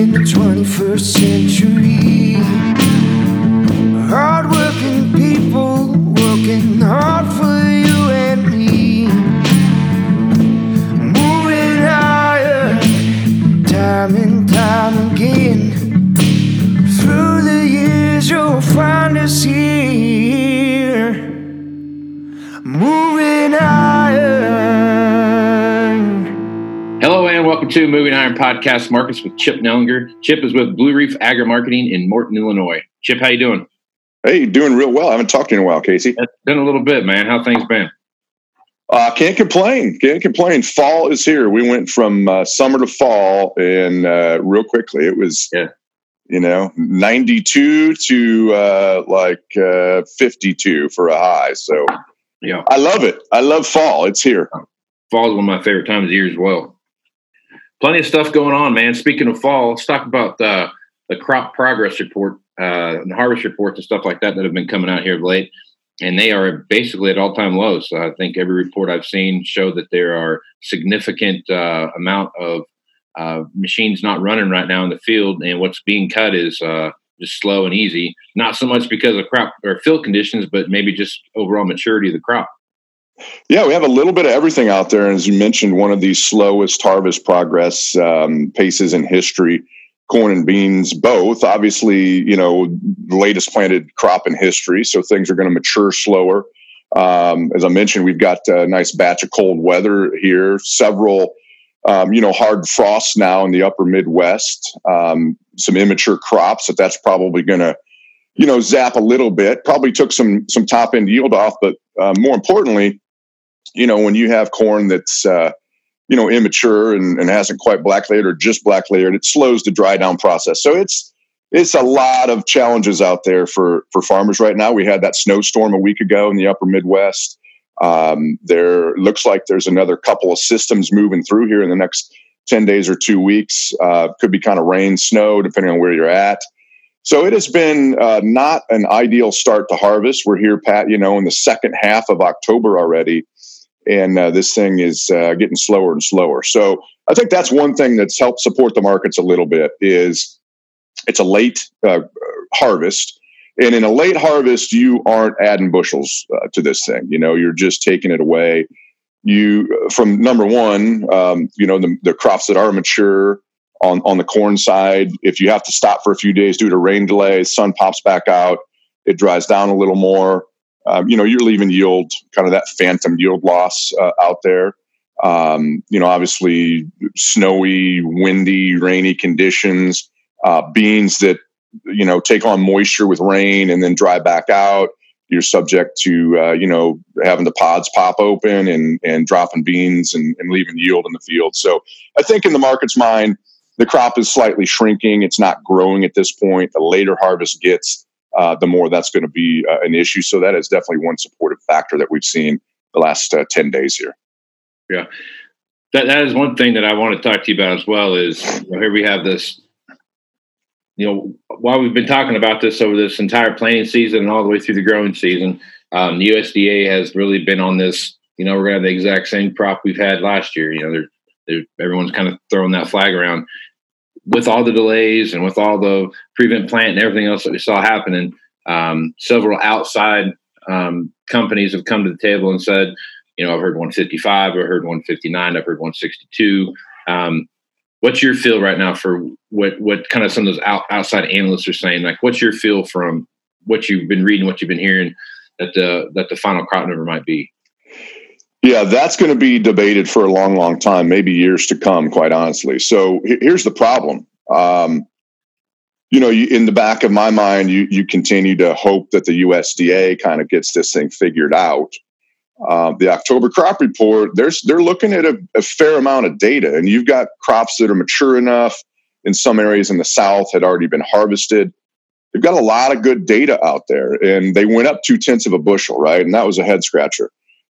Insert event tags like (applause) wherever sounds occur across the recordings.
in the 21st century. To Moving Iron Podcast Markets with Chip Nellinger. Chip is with Blue Reef Agri Marketing in Morton, Illinois. Chip, how you doing? Hey, doing real well. I haven't talked to you in a while, Casey. It's been a little bit, man. How things been? Uh, can't complain. Can't complain. Fall is here. We went from uh, summer to fall, and uh, real quickly, it was, Yeah. you know, ninety-two to uh, like uh, fifty-two for a high. So Yeah, I love it. I love fall. It's here. fall is one of my favorite times of year as well. Plenty of stuff going on, man. Speaking of fall, let's talk about uh, the crop progress report, uh, and harvest reports and stuff like that that have been coming out here of late. And they are basically at all time lows. So I think every report I've seen show that there are significant uh, amount of uh, machines not running right now in the field, and what's being cut is uh, just slow and easy. Not so much because of crop or field conditions, but maybe just overall maturity of the crop. Yeah, we have a little bit of everything out there. And as you mentioned, one of the slowest harvest progress um, paces in history, corn and beans, both. Obviously, you know, the latest planted crop in history. So things are going to mature slower. Um, as I mentioned, we've got a nice batch of cold weather here, several, um, you know, hard frosts now in the upper Midwest, um, some immature crops that that's probably going to, you know, zap a little bit. Probably took some some top end yield off, but uh, more importantly, you know, when you have corn that's uh, you know immature and, and hasn't quite black layered or just black layered, it slows the dry down process. So it's it's a lot of challenges out there for for farmers right now. We had that snowstorm a week ago in the upper Midwest. Um, there looks like there's another couple of systems moving through here in the next 10 days or two weeks. Uh, could be kind of rain, snow, depending on where you're at. So it has been uh, not an ideal start to harvest. We're here, Pat, you know, in the second half of October already, and uh, this thing is uh, getting slower and slower. So I think that's one thing that's helped support the markets a little bit is it's a late uh, harvest. And in a late harvest, you aren't adding bushels uh, to this thing. You know, you're just taking it away. You, from number one, um, you know, the, the crops that are mature, on on the corn side. If you have to stop for a few days due to rain delay, sun pops back out, it dries down a little more. Um, you know, you're leaving yield, kind of that phantom yield loss uh, out there. Um, you know, obviously snowy, windy, rainy conditions, uh, beans that you know take on moisture with rain and then dry back out. You're subject to uh, you know having the pods pop open and and dropping beans and, and leaving yield in the field. So I think in the market's mind, the crop is slightly shrinking. It's not growing at this point. The later harvest gets, uh, the more that's going to be uh, an issue. So that is definitely one supportive factor that we've seen the last uh, 10 days here. Yeah, that that is one thing that I want to talk to you about as well. Is you know, here we have this. You know, while we've been talking about this over this entire planting season and all the way through the growing season, um, the USDA has really been on this. You know, we're going to have the exact same crop we've had last year. You know, they're, they're everyone's kind of throwing that flag around with all the delays and with all the prevent plant and everything else that we saw happening. Um, several outside um, companies have come to the table and said, you know, I've heard 155, I've heard 159, I've heard 162. Um, what's your feel right now for what what kind of some of those out, outside analysts are saying? Like, what's your feel from what you've been reading, what you've been hearing that the that the final crop number might be? Yeah, that's going to be debated for a long, long time, maybe years to come, quite honestly. So here's the problem. Um, you know, you, in the back of my mind, you you continue to hope that the USDA kind of gets this thing figured out. Uh, the October crop report, there's they're looking at a, a fair amount of data, and you've got crops that are mature enough. In some areas in the South, had already been harvested. They've got a lot of good data out there, and they went up two tenths of a bushel, right? And that was a head scratcher.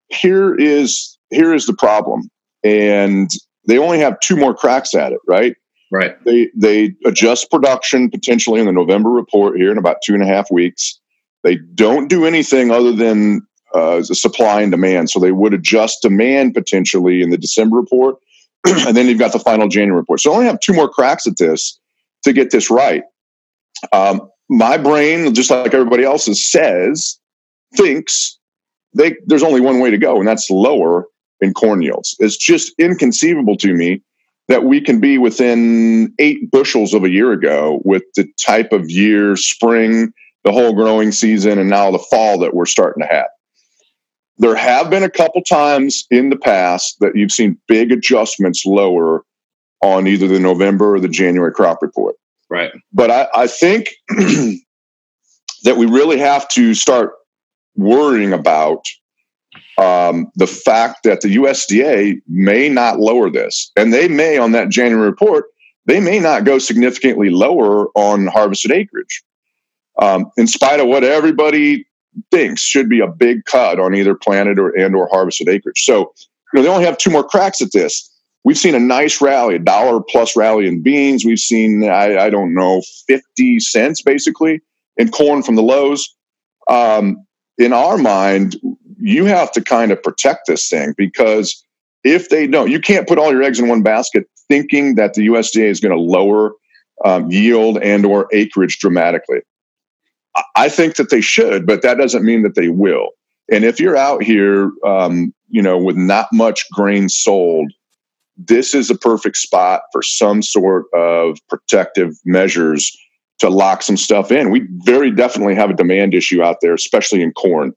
Here is here is the problem, and they only have two more cracks at it, right? Right. They they adjust production potentially in the November report here in about two and a half weeks. They don't do anything other than uh, supply and demand. So they would adjust demand potentially in the December report, (clears throat) and then you've got the final January report. So I only have two more cracks at this. to get this right. Um, my brain, just like everybody else's, says, thinks they, there's only one way to go, and that's lower in corn yields. It's just inconceivable to me that we can be within eight bushels of a year ago with the type of year, spring, the whole growing season, and now the fall that we're starting to have. There have been a couple times in the past that you've seen big adjustments lower on either the November or the January crop report. Right. But I, I think (clears throat) that we really have to start worrying about um, the fact that the USDA may not lower this, and they may on that January report, they may not go significantly lower on harvested acreage, um, in spite of what everybody thinks should be a big cut on either planted or and or harvested acreage. So you know they only have two more cracks at this. We've seen a nice rally, a dollar plus rally in beans. We've seen I, I don't know fifty cents basically in corn from the lows. Um, in our mind, you have to kind of protect this thing because if they don't, you can't put all your eggs in one basket thinking that the USDA is going to lower um, yield and or acreage dramatically. I think that they should, but that doesn't mean that they will. And if you're out here, um, you know, with not much grain sold, this is a perfect spot for some sort of protective measures to lock some stuff in. We very definitely have a demand issue out there, especially in corn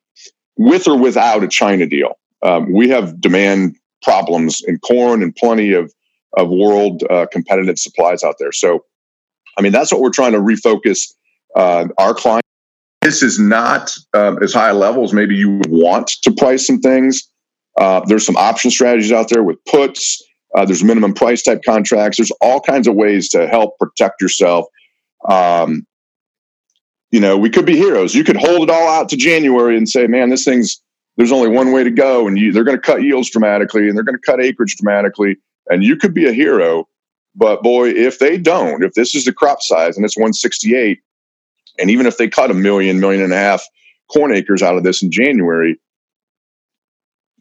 with or without a China deal. Um, we have demand problems in corn and plenty of of world uh, competitive supplies out there. So, I mean, that's what we're trying to refocus uh, our clients. This is not uh, as high a level as maybe you would want to price some things. Uh, there's some option strategies out there with puts. Uh, there's minimum price type contracts. There's all kinds of ways to help protect yourself um, you know, we could be heroes. You could hold it all out to January and say, man, this thing's, there's only one way to go. And you, they're going to cut yields dramatically and they're going to cut acreage dramatically. And you could be a hero. But boy, if they don't, if this is the crop size and it's 168, and even if they cut a million, million and a half corn acres out of this in January,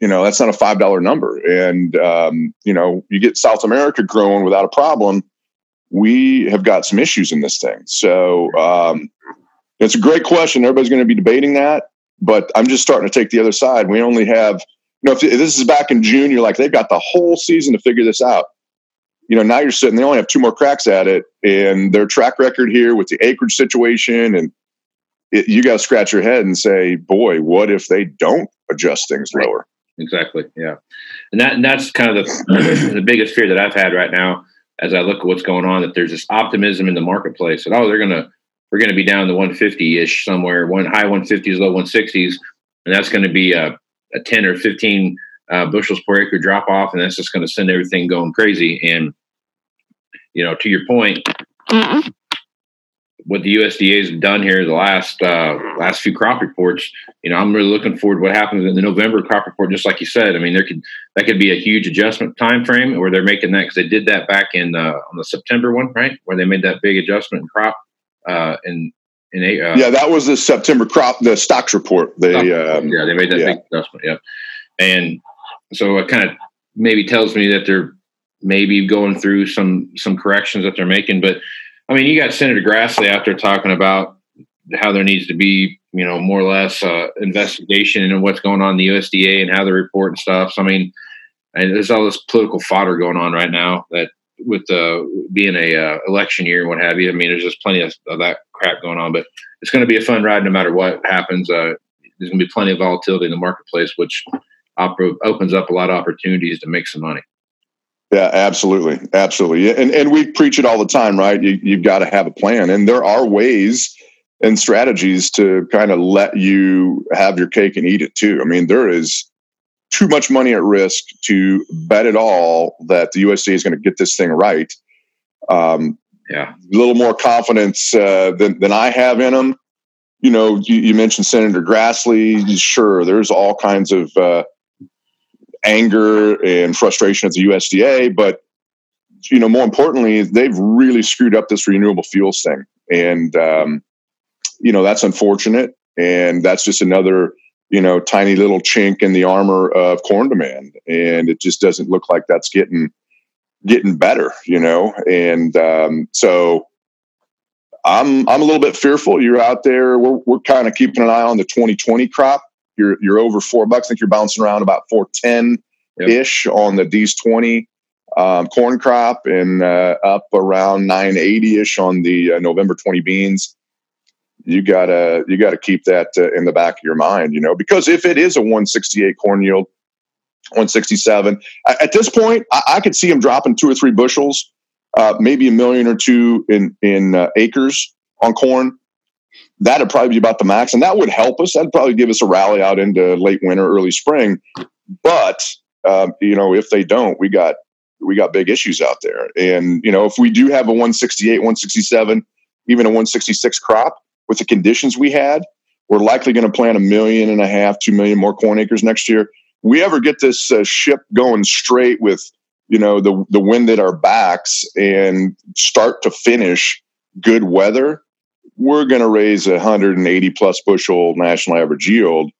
you know, that's not a $5 number. And, um, you know, you get South America growing without a problem. We have got some issues in this thing. So, um, it's a great question. Everybody's going to be debating that, but I'm just starting to take the other side. We only have, you know, if, if this is back in June, you're like, they've got the whole season to figure this out. You know, now you're sitting, they only have two more cracks at it, and their track record here with the acreage situation, and it, you got to scratch your head and say, boy, what if they don't adjust things right. lower? Exactly. Yeah. And that, and that's kind of the, (clears throat) the biggest fear that I've had right now as I look at what's going on, that there's this optimism in the marketplace that, oh, they're to, we're to be down to 150 ish somewhere, one high 150s, low 160s, and that's going to be a, a 10 or 15 uh, bushels per acre drop off, and that's just going to send everything going crazy. And you know, to your point, what the USDA has done here the last uh, last few crop reports, you know, I'm really looking forward to what happens in the November crop report. Just like you said, I mean, there could that could be a huge adjustment time frame where they're making that because they did that back in uh, on the September one, right, where they made that big adjustment in crop uh, in in a, uh, yeah, that was the September crop, the stocks report. They um, yeah, they made that yeah. big adjustment. Yeah, and so it kind of maybe tells me that they're maybe going through some some corrections that they're making. But I mean, you got Senator Grassley out there talking about how there needs to be you know more or less uh, investigation into what's going on in the USDA and how they report and stuff. So I mean, and there's all this political fodder going on right now that with uh, being a uh, election year and what have you. I mean, there's just plenty of, of that crap going on, but it's going to be a fun ride no matter what happens. Uh, there's going to be plenty of volatility in the marketplace, which op- opens up a lot of opportunities to make some money. Yeah, absolutely, absolutely, and and we preach it all the time, right? You, you've got to have a plan, and there are ways and strategies to kind of let you have your cake and eat it too. I mean, there is too much money at risk to bet at all that the USDA is going to get this thing right. Um, yeah, a little more confidence uh, than than I have in them. You know, you, you, mentioned Senator Grassley. Sure, there's all kinds of uh, anger and frustration at the USDA, but you know, more importantly, they've really screwed up this renewable fuels thing, and um, you know that's unfortunate, and that's just another you know, tiny little chink in the armor of corn demand, and it just doesn't look like that's getting getting better, you know. And um, so, I'm I'm a little bit fearful. You're out there. We're we're kind of keeping an eye on the 2020 crop. You're you're over four bucks. I think you're bouncing around about 410 ish yep. on the Dec 20 um, corn crop and uh, up around 980 ish on the uh, November 20 beans. You gotta you gotta keep that uh, in the back of your mind, you know, because if it is a 168 corn yield, 167 at this point, I, I could see them dropping two or three bushels uh, maybe a million or two in in uh, acres on corn. That'd probably be about the max, and that would help us. That'd probably give us a rally out into late winter, early spring. But um, you know, if they don't, we got we got big issues out there. And you know, if we do have a 168, 167, even a 166 crop with the conditions we had, we're likely going to plant a million and a half, two million more corn acres next year. We ever get this uh, ship going straight with you know the the wind at our backs and start to finish good weather we're going to raise a 180 plus bushel national average yield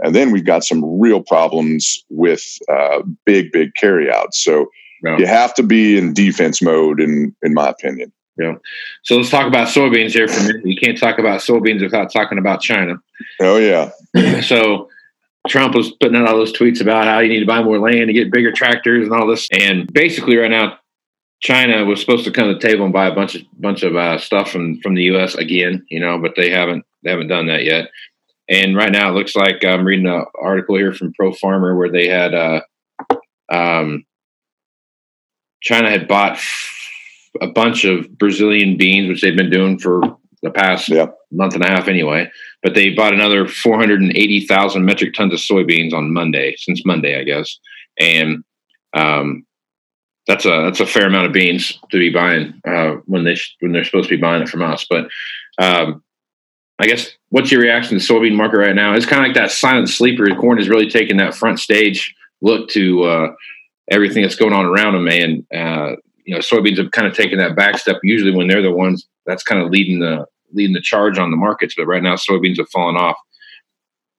and then we've got some real problems with uh, big big carryouts. So you have to be in defense mode in in my opinion. Yeah. So let's talk about soybeans here for a minute. You can't talk about soybeans without talking about china. Oh yeah. So Trump was putting out all those tweets about how you need to buy more land to get bigger tractors and all this. And basically, right now, China was supposed to come to the table and buy a bunch of bunch of uh, stuff from from the U.S. again, you know, but they haven't they haven't done that yet. And right now, it looks like I'm reading an article here from Pro Farmer where they had uh, um, China had bought a bunch of Brazilian beans, which they've been doing for the past yeah. month and a half anyway. But they bought another 480,000 metric tons of soybeans on Monday, since Monday, I guess. And um, that's a that's a fair amount of beans to be buying uh, when they sh- when they're supposed to be buying it from us. But um, I guess what's your reaction to the soybean market right now? It's kind of like that silent sleeper. Corn is really taking that front stage look to uh, everything that's going on around them, and uh, you know soybeans have kind of taken that back step. Usually, when they're the ones that's kind of leading the leading the charge on the markets. But right now, soybeans have fallen off.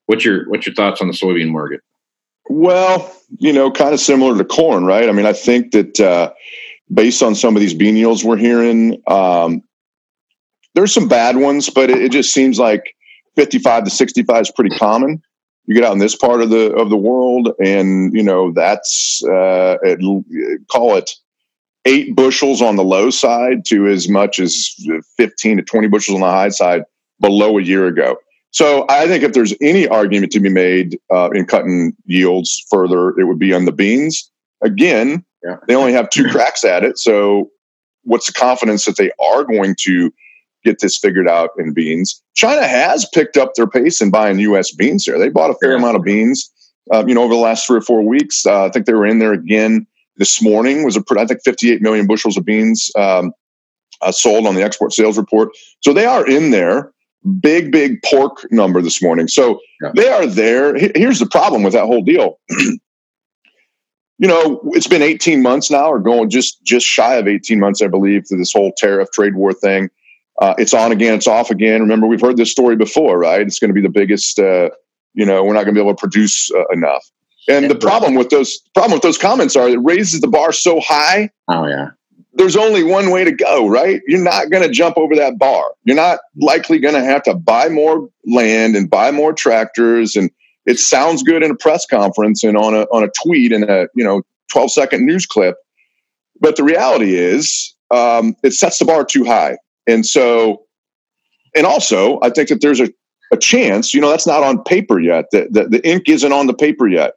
What's your what's your thoughts on the soybean market? Well, you know, kind of similar to corn, right? I mean, I think that uh, based on some of these bean yields we're hearing, um, there's some bad ones, but it, it just seems like 55 to 65 is pretty common you get out in this part of the of the world and you know that's uh, call it eight bushels on the low side to as much as 15 to 20 bushels on the high side below a year ago. So I think if there's any argument to be made uh, in cutting yields further, it would be on the beans. Again, yeah. they only have two cracks at it. So what's the confidence that they are going to get this figured out in beans? China has picked up their pace in buying U.S. beans here. They bought a fair yeah. amount of beans, uh, you know, over the last three or four weeks. Uh, I think they were in there again this morning was a, I think 58 million bushels of beans um, uh, sold on the export sales report. So they are in there. Big, big pork number this morning. So yeah. they are there. Here's the problem with that whole deal. (clears throat) you know, it's been 18 months now, or going just just shy of 18 months, I believe, to this whole tariff trade war thing. Uh, it's on again, it's off again. Remember, we've heard this story before, right? It's going to be the biggest. Uh, you know, we're not going to be able to produce uh, enough. And the problem with those problem with those comments are it raises the bar so high. Oh yeah. There's only one way to go, right? You're not going to jump over that bar. You're not likely going to have to buy more land and buy more tractors and it sounds good in a press conference and on a on a tweet and a, you know, 12 second news clip. But the reality is um, it sets the bar too high. And so and also, I think that there's a, a chance, you know, that's not on paper yet. The, the, the ink isn't on the paper yet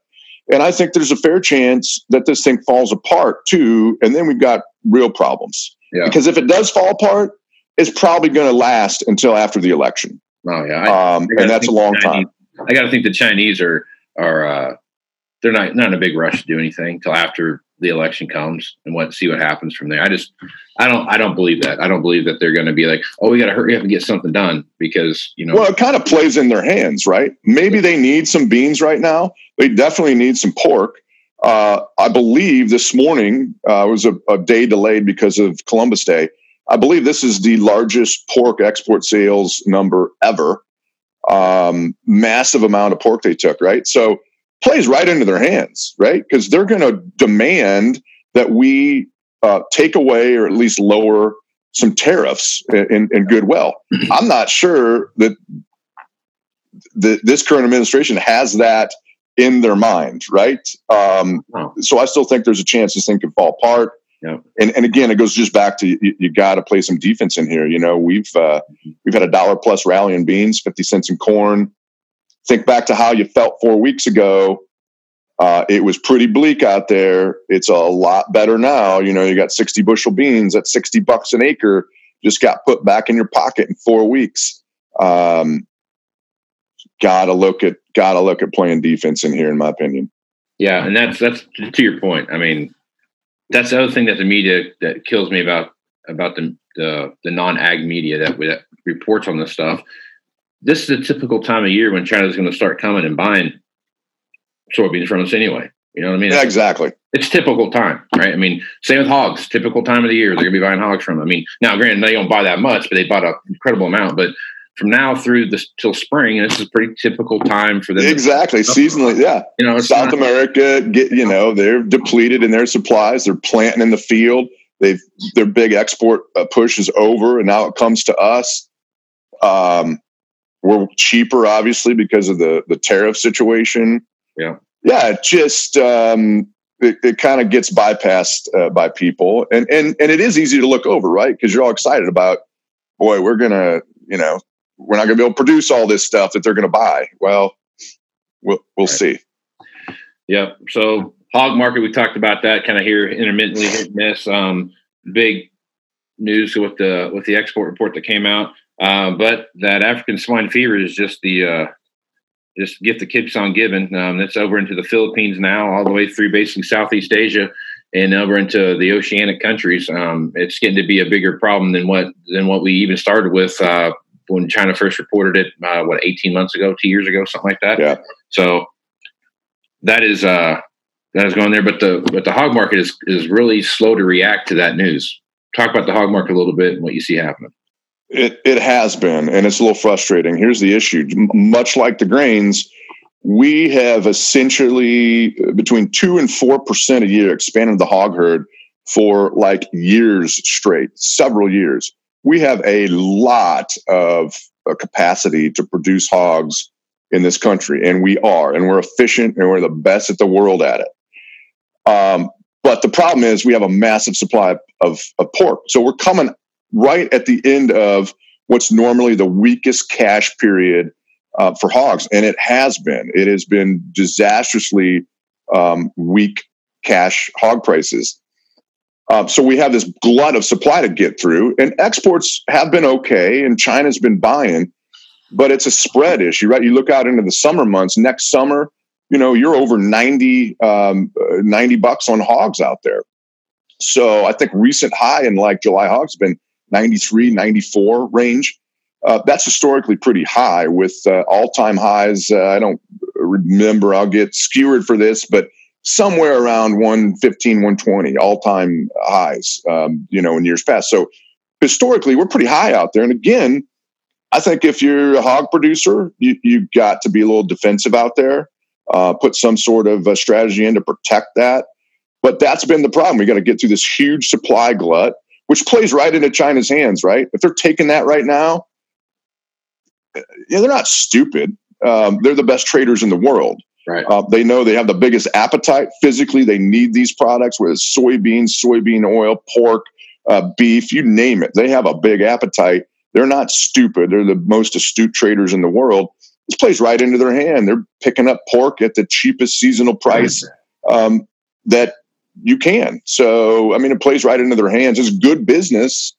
and I think there's a fair chance that this thing falls apart too. And then we've got real problems. Yeah. Because if it does fall apart, it's probably going to last until after the election. Oh, yeah. I, um, I and that's a long Chinese, time. I got to think the Chinese are, are, uh, they're not, not in a big rush to do anything until after the election comes and what see what happens from there. I just I don't I don't believe that. I don't believe that they're going to be like, oh, we got to hurry up and get something done because you know. Well, it kind of plays in their hands, right? Maybe they need some beans right now. They definitely need some pork. Uh, I believe this morning uh, was a, a day delayed because of Columbus Day. I believe this is the largest pork export sales number ever. Um, massive amount of pork they took, right? So plays right into their hands, right? Because they're going to demand that we uh, take away or at least lower some tariffs and, and goodwill. I'm not sure that the, this current administration has that in their mind, right? Um, oh. So I still think there's a chance this thing could fall apart. Yeah. And and again, it goes just back to you, you got to play some defense in here. You know, we've uh, mm-hmm. we've had a dollar plus rally in beans, fifty cents in corn. Think back to how you felt four weeks ago. Uh, it was pretty bleak out there. It's a lot better now. You know, you got sixty bushel beans at sixty bucks an acre. Just got put back in your pocket in four weeks. Um, gotta look at gotta look at playing defense in here, in my opinion. Yeah, and that's that's to your point. I mean, that's the other thing that the media that kills me about about the the, the non ag media that, that reports on this stuff. This is a typical time of year when China's going to start coming and buying soybeans from us anyway. You know what I mean? Yeah, exactly. It's typical time, right? I mean, same with hogs. Typical time of the year, they're going to be buying hogs from. I mean, now granted, they don't buy that much, but they bought an incredible amount. But from now through this till spring, this is a pretty typical time for them. Exactly, seasonally, yeah. You know, South not, America, get you know, they're depleted in their supplies. They're planting in the field. They've their big export uh, push is over, and now it comes to us. Um, we're cheaper, obviously, because of the the tariff situation. Yeah, yeah. It just um, it, it kind of gets bypassed uh, by people, and and and it is easy to look over, right? Because you're all excited about, boy, we're gonna, you know, we're not going to be able to produce all this stuff that they're going to buy. Well, we'll we'll right. see. Yep. So hog market, we talked about that kind of here intermittently hit and miss. Um, big news with the with the export report that came out. Uh, but that African swine fever is just the uh, just gift that keeps on giving. Um, that's over into the Philippines now, all the way through basically Southeast Asia and over into the oceanic countries. Um, it's getting to be a bigger problem than what than what we even started with uh, when China first reported it, uh, what, 18 months ago, two years ago, something like that. Yeah. So that is, uh, that is going there, but the, but the hog market is, is really slow to react to that news. Talk about the hog market a little bit and what you see happening. It, it has been, and it's a little frustrating. Here's the issue. much like the grains, we have essentially between two and four percent a year expanded the hog herd for like years straight, several years we have a lot of uh, capacity to produce hogs in this country, and we are, and we're efficient, and we're the best at the world at it. Um, but the problem is, we have a massive supply of, of pork, so we're coming right at the end of what's normally the weakest cash period uh, for hogs, and it has been. It has been disastrously um, weak cash hog prices. Um, so we have this glut of supply to get through, and exports have been okay, and China's been buying, but it's a spread issue, right? You look out into the summer months. Next summer, you know, you're over 90, um, uh, 90 bucks on hogs out there. So I think recent high in like July hogs been 93, 94 range. Uh, that's historically pretty high with uh, all time highs. Uh, I don't remember, I'll get skewered for this, but somewhere around 115, 120 all time highs, um, you know, in years past. So historically, we're pretty high out there. And again, I think if you're a hog producer, you, you've got to be a little defensive out there, uh, put some sort of a strategy in to protect that. But that's been the problem. We got to get through this huge supply glut, which plays right into China's hands, right? If they're taking that right now, yeah, they're not stupid. Um, they're the best traders in the world. Right. Uh, they know they have the biggest appetite physically. They need these products, whether it's soybeans, soybean oil, pork, uh, beef, you name it. They have a big appetite. They're not stupid. They're the most astute traders in the world. This plays right into their hand. They're picking up pork at the cheapest seasonal price um, that you can. So, I mean, it plays right into their hands. It's good business.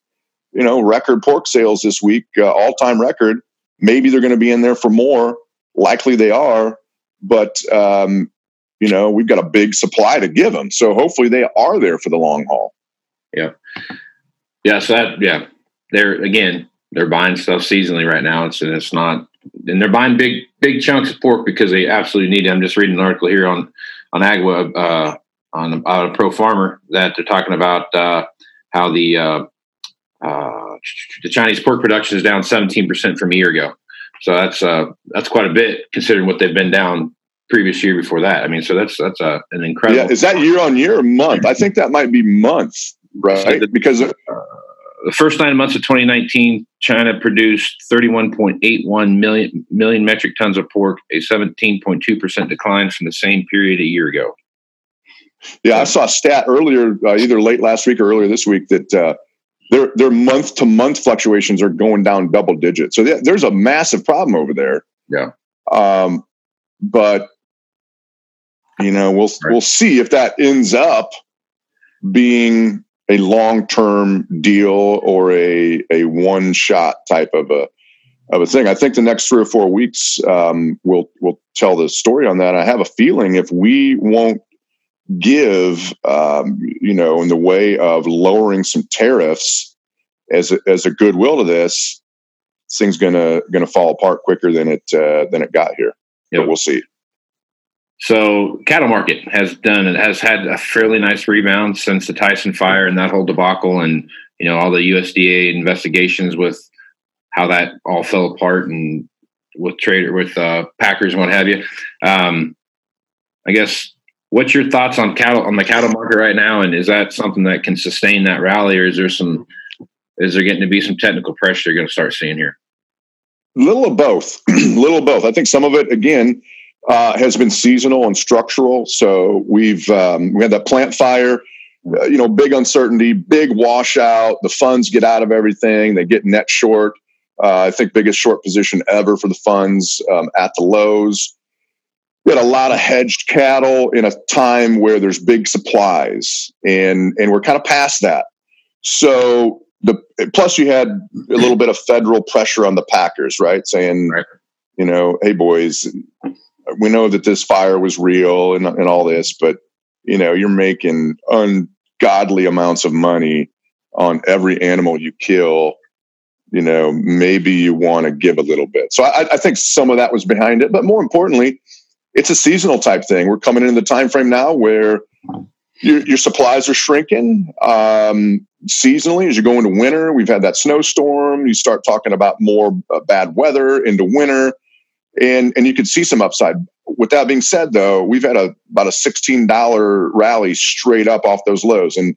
You know, record pork sales this week, uh, all time record. Maybe they're going to be in there for more. Likely they are but um, you know we've got a big supply to give them. So hopefully they are there for the long haul. Yeah, yeah. So that yeah, they're again they're buying stuff seasonally right now. It's and it's not and they're buying big big chunks of pork because they absolutely need it. I'm just reading an article here on on AgWeb uh, on uh, a pro farmer that they're talking about uh, how the uh, uh, the Chinese pork production is down 17 percent from a year ago. So that's uh, that's quite a bit considering what they've been down previous year before that. I mean, so that's that's a, an incredible. Yeah, is that year on year or month? I think that might be months, right? Because uh, the first nine months of 2019, China produced 31.81 million million metric tons of pork, a 17.2 percent decline from the same period a year ago. Yeah, I saw a stat earlier, uh, either late last week or earlier this week, that uh, their their month to month fluctuations are going down double digits. So th- there's a massive problem over there. Yeah. Um, but you know, we'll Right. we'll see if that ends up being a long term deal or a a one shot type of a of a thing. I think the next three or four weeks um, will will tell the story on that. I have a feeling if we won't give, um, you know, in the way of lowering some tariffs as a, as a goodwill to this, this thing's gonna gonna fall apart quicker than it uh, than it got here. Yep. But we'll see. So cattle market has done it has had a fairly nice rebound since the Tyson fire and that whole debacle, and you know all the USDA investigations with how that all fell apart and with trader with uh, Packers and what have you. Um, I guess what's your thoughts on cattle on the cattle market right now, and is that something that can sustain that rally, or is there some is there getting to be some technical pressure you're going to start seeing here? little of both. (clears throat) Little of both. I think some of it again uh, has been seasonal and structural. So we've um, we had that plant fire uh, you know big uncertainty big washout. The funds get out of everything. They get net short. Uh, i think biggest short position ever for the funds um, at the lows we had a lot of hedged cattle in a time where there's big supplies and and we're kind of past that so the plus you had a little bit of federal pressure on the Packers, right? Saying, Right. you know, hey boys, we know that this fire was real and, and all this, but you know, you're making ungodly amounts of money on every animal you kill. You know, maybe you want to give a little bit. So I, I think some of that was behind it, but more importantly, it's a seasonal type thing. We're coming into the time frame now where your, your supplies are shrinking. Um, seasonally, as you go into winter, we've had that snowstorm. You start talking about more uh, bad weather into winter, and and you could see some upside. With that being said, though, we've had a about a sixteen dollar rally straight up off those lows, and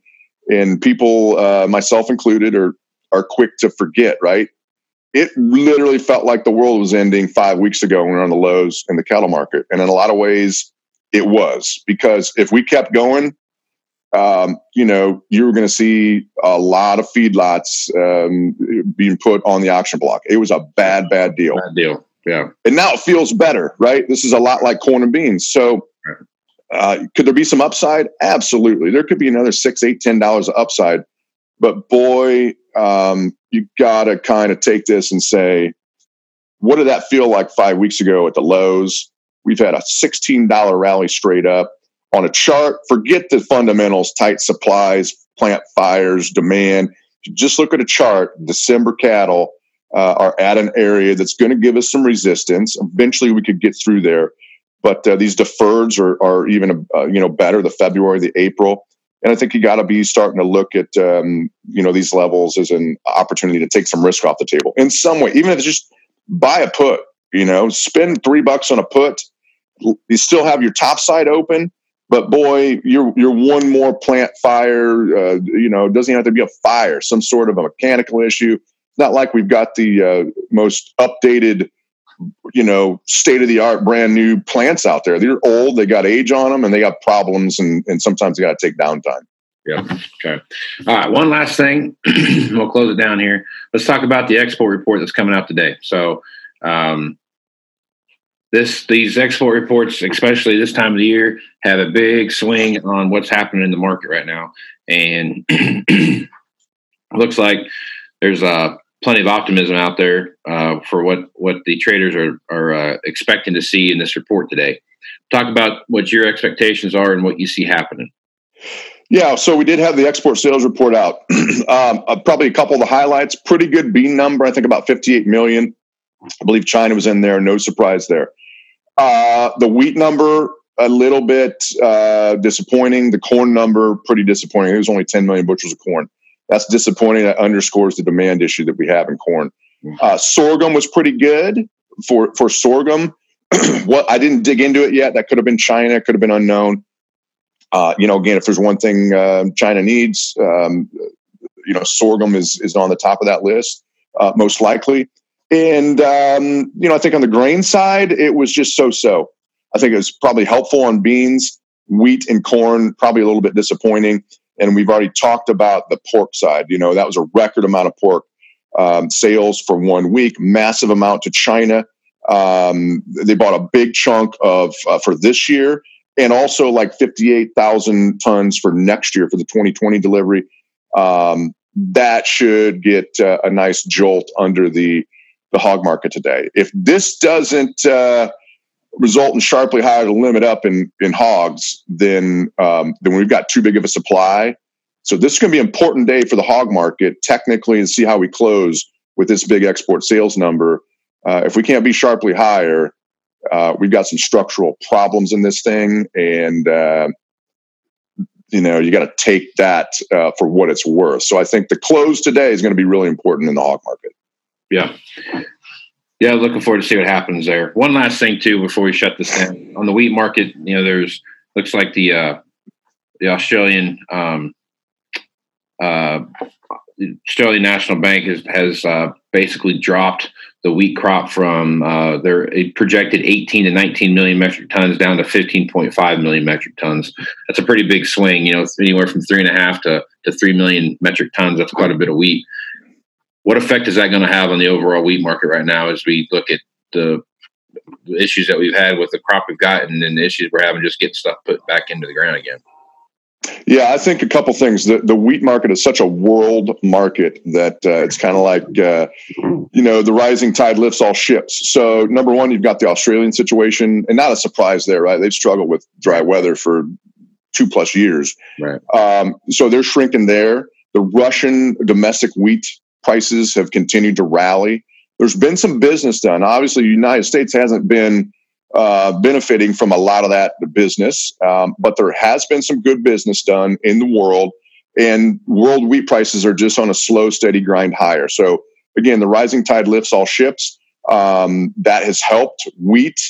and people, uh, myself included, are are quick to forget. Right? It literally felt like the world was ending five weeks ago when we were on the lows in the cattle market, and in a lot of ways, it was because if we kept going, um, you know, you were going to see a lot of feedlots um, being put on the auction block. It was a bad, bad deal. Bad deal. Yeah. And now it feels better, right? This is a lot like corn and beans. So, uh, could there be some upside? Absolutely. There could be another six, eight, ten dollars of upside. But boy, um, you got to kind of take this and say, what did that feel like five weeks ago at the lows? We've had a $16 rally straight up on a chart. Forget the fundamentals, tight supplies, plant fires, demand. Just look at a chart, December cattle uh, are at an area that's going to give us some resistance. Eventually, we could get through there. But uh, these deferreds are, are even uh, you know better. The February, the April, and I think you got to be starting to look at um, you know these levels as an opportunity to take some risk off the table in some way, even if it's just buy a put. You know, spend three bucks on a put. You still have your top side open, but boy, you're you're one more plant fire. Uh, you know, it doesn't even have to be a fire, some sort of a mechanical issue. It's not like we've got the uh, most updated, you know, state of the art, brand new plants out there. They're old, they got age on them, and they got problems, and and sometimes they got to take downtime. Yeah. Okay. All right. One last thing. (clears throat) we'll close it down here. Let's talk about the export report that's coming out today. So, um, this these export reports, especially this time of the year, have a big swing on what's happening in the market right now, and (clears throat) looks like there's uh, plenty of optimism out there uh, for what what the traders are are uh, expecting to see in this report today. Talk about what your expectations are and what you see happening. Yeah, so we did have the export sales report out. (clears throat) um, uh, probably a couple of the highlights. Pretty good bean number. I think about 58 million. I believe China was in there. No surprise there. Uh, the wheat number a little bit uh, disappointing. The corn number pretty disappointing. It was only 10 million bushels of corn. That's disappointing. That underscores the demand issue that we have in corn. Uh, sorghum was pretty good for for sorghum. (clears throat) what I didn't dig into it yet. That could have been China. Could have been unknown. Uh, you know, again, if there's one thing uh, China needs, um, you know, sorghum is is on the top of that list, uh, most likely. And um, you know, I think on the grain side, it was just so-so. I think it was probably helpful on beans, wheat, and corn. Probably a little bit disappointing. And we've already talked about the pork side. You know, that was a record amount of pork um, sales for one week, massive amount to China. Um, they bought a big chunk of uh, for this year, and also like fifty-eight thousand tons for next year for the 2020 delivery. Um, that should get uh, a nice jolt under the the hog market today. If this doesn't uh, result in sharply higher limit up in in hogs, than um, then we've got too big of a supply. So this is going to be an important day for the hog market technically, and see how we close with this big export sales number. Uh, if we can't be sharply higher, uh, we've got some structural problems in this thing, and uh, you know you got to take that uh, for what it's worth. So I think the close today is going to be really important in the hog market. Yeah. Yeah, looking forward to see what happens there. One last thing too before we shut this down on the wheat market. You know, there's looks like the uh, the Australian um, uh, Australian National Bank has has uh, basically dropped the wheat crop from uh, their projected 18 to 19 million metric tons down to 15.5 million metric tons. That's a pretty big swing. You know, anywhere from three and a half to to three million metric tons. That's quite a bit of wheat what effect is that going to have on the overall wheat market right now as we look at the, the issues that we've had with the crop we've gotten and the issues we're having just getting stuff put back into the ground again? Yeah, I think a couple things. The the wheat market is such a world market that uh, it's kind of like uh, you know the rising tide lifts all ships. So number one, you've got the Australian situation, and not a surprise there, right? They've struggled with dry weather for two plus years, right? Um, so they're shrinking there. The Russian domestic wheat prices have continued to rally. There's been some business done. Obviously, the United States hasn't been uh, benefiting from a lot of that business, um, but there has been some good business done in the world, and world wheat prices are just on a slow, steady grind higher. So, again, the rising tide lifts all ships. Um, that has helped. Wheat,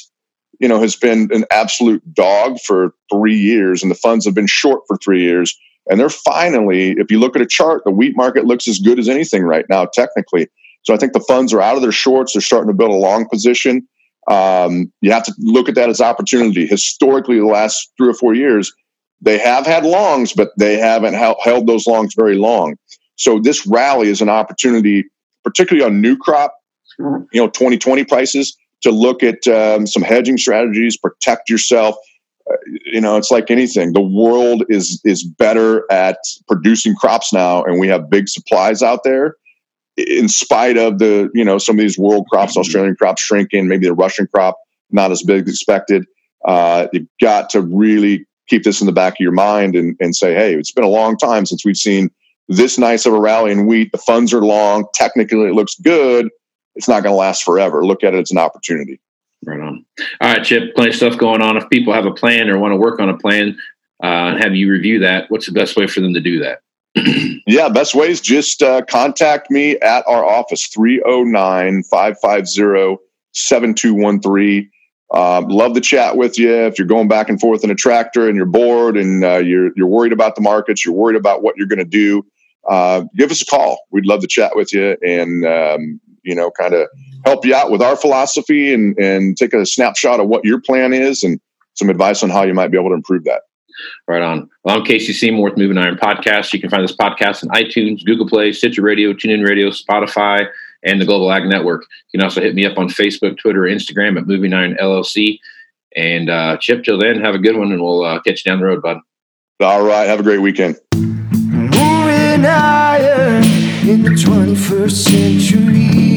you know, has been an absolute dog for three years, and the funds have been short for three years. And they're finally, if you look at a chart, the wheat market looks as good as anything right now, technically. So I think the funds are out of their shorts. They're starting to build a long position. Um, you have to look at that as opportunity. Historically, the last three or four years, they have had longs, but they haven't held those longs very long. So this rally is an opportunity, particularly on new crop, you know, 2020 prices, to look at um, some hedging strategies, protect yourself you know it's like anything. The world is is better at producing crops now and we have big supplies out there in spite of the you know some of these world crops australian crops shrinking maybe the russian crop not as big as expected. Uh, you've got to really keep this in the back of your mind and, and say hey it's been a long time since we've seen this nice of a rally in wheat. The funds are long. Technically it looks good. It's not going to last forever. Look at it as an opportunity Right on. All right, Chip, plenty of stuff going on. If people have a plan or want to work on a plan uh, and have you review that, what's the best way for them to do that? (clears throat) yeah, best way is just uh, contact me at our office, 309 550 7213. Um, love to chat with you. If you're going back and forth in a tractor and you're bored and uh, you're you're worried about the markets, you're worried about what you're going to do, uh, give us a call. We'd love to chat with you and um, you know kind of help you out with our philosophy and, and take a snapshot of what your plan is and some advice on how you might be able to improve that. Right on. Well, I'm Casey Seymour with Moving Iron Podcast. You can find this podcast on iTunes, Google Play, Stitcher Radio, TuneIn Radio, Spotify, and the Global Ag Network. You can also hit me up on Facebook, Twitter, Instagram at Moving Iron LLC. And uh, Chip, till then, have a good one, and we'll uh, catch you down the road, bud. All right. Have a great weekend. Moving iron in the 21st century.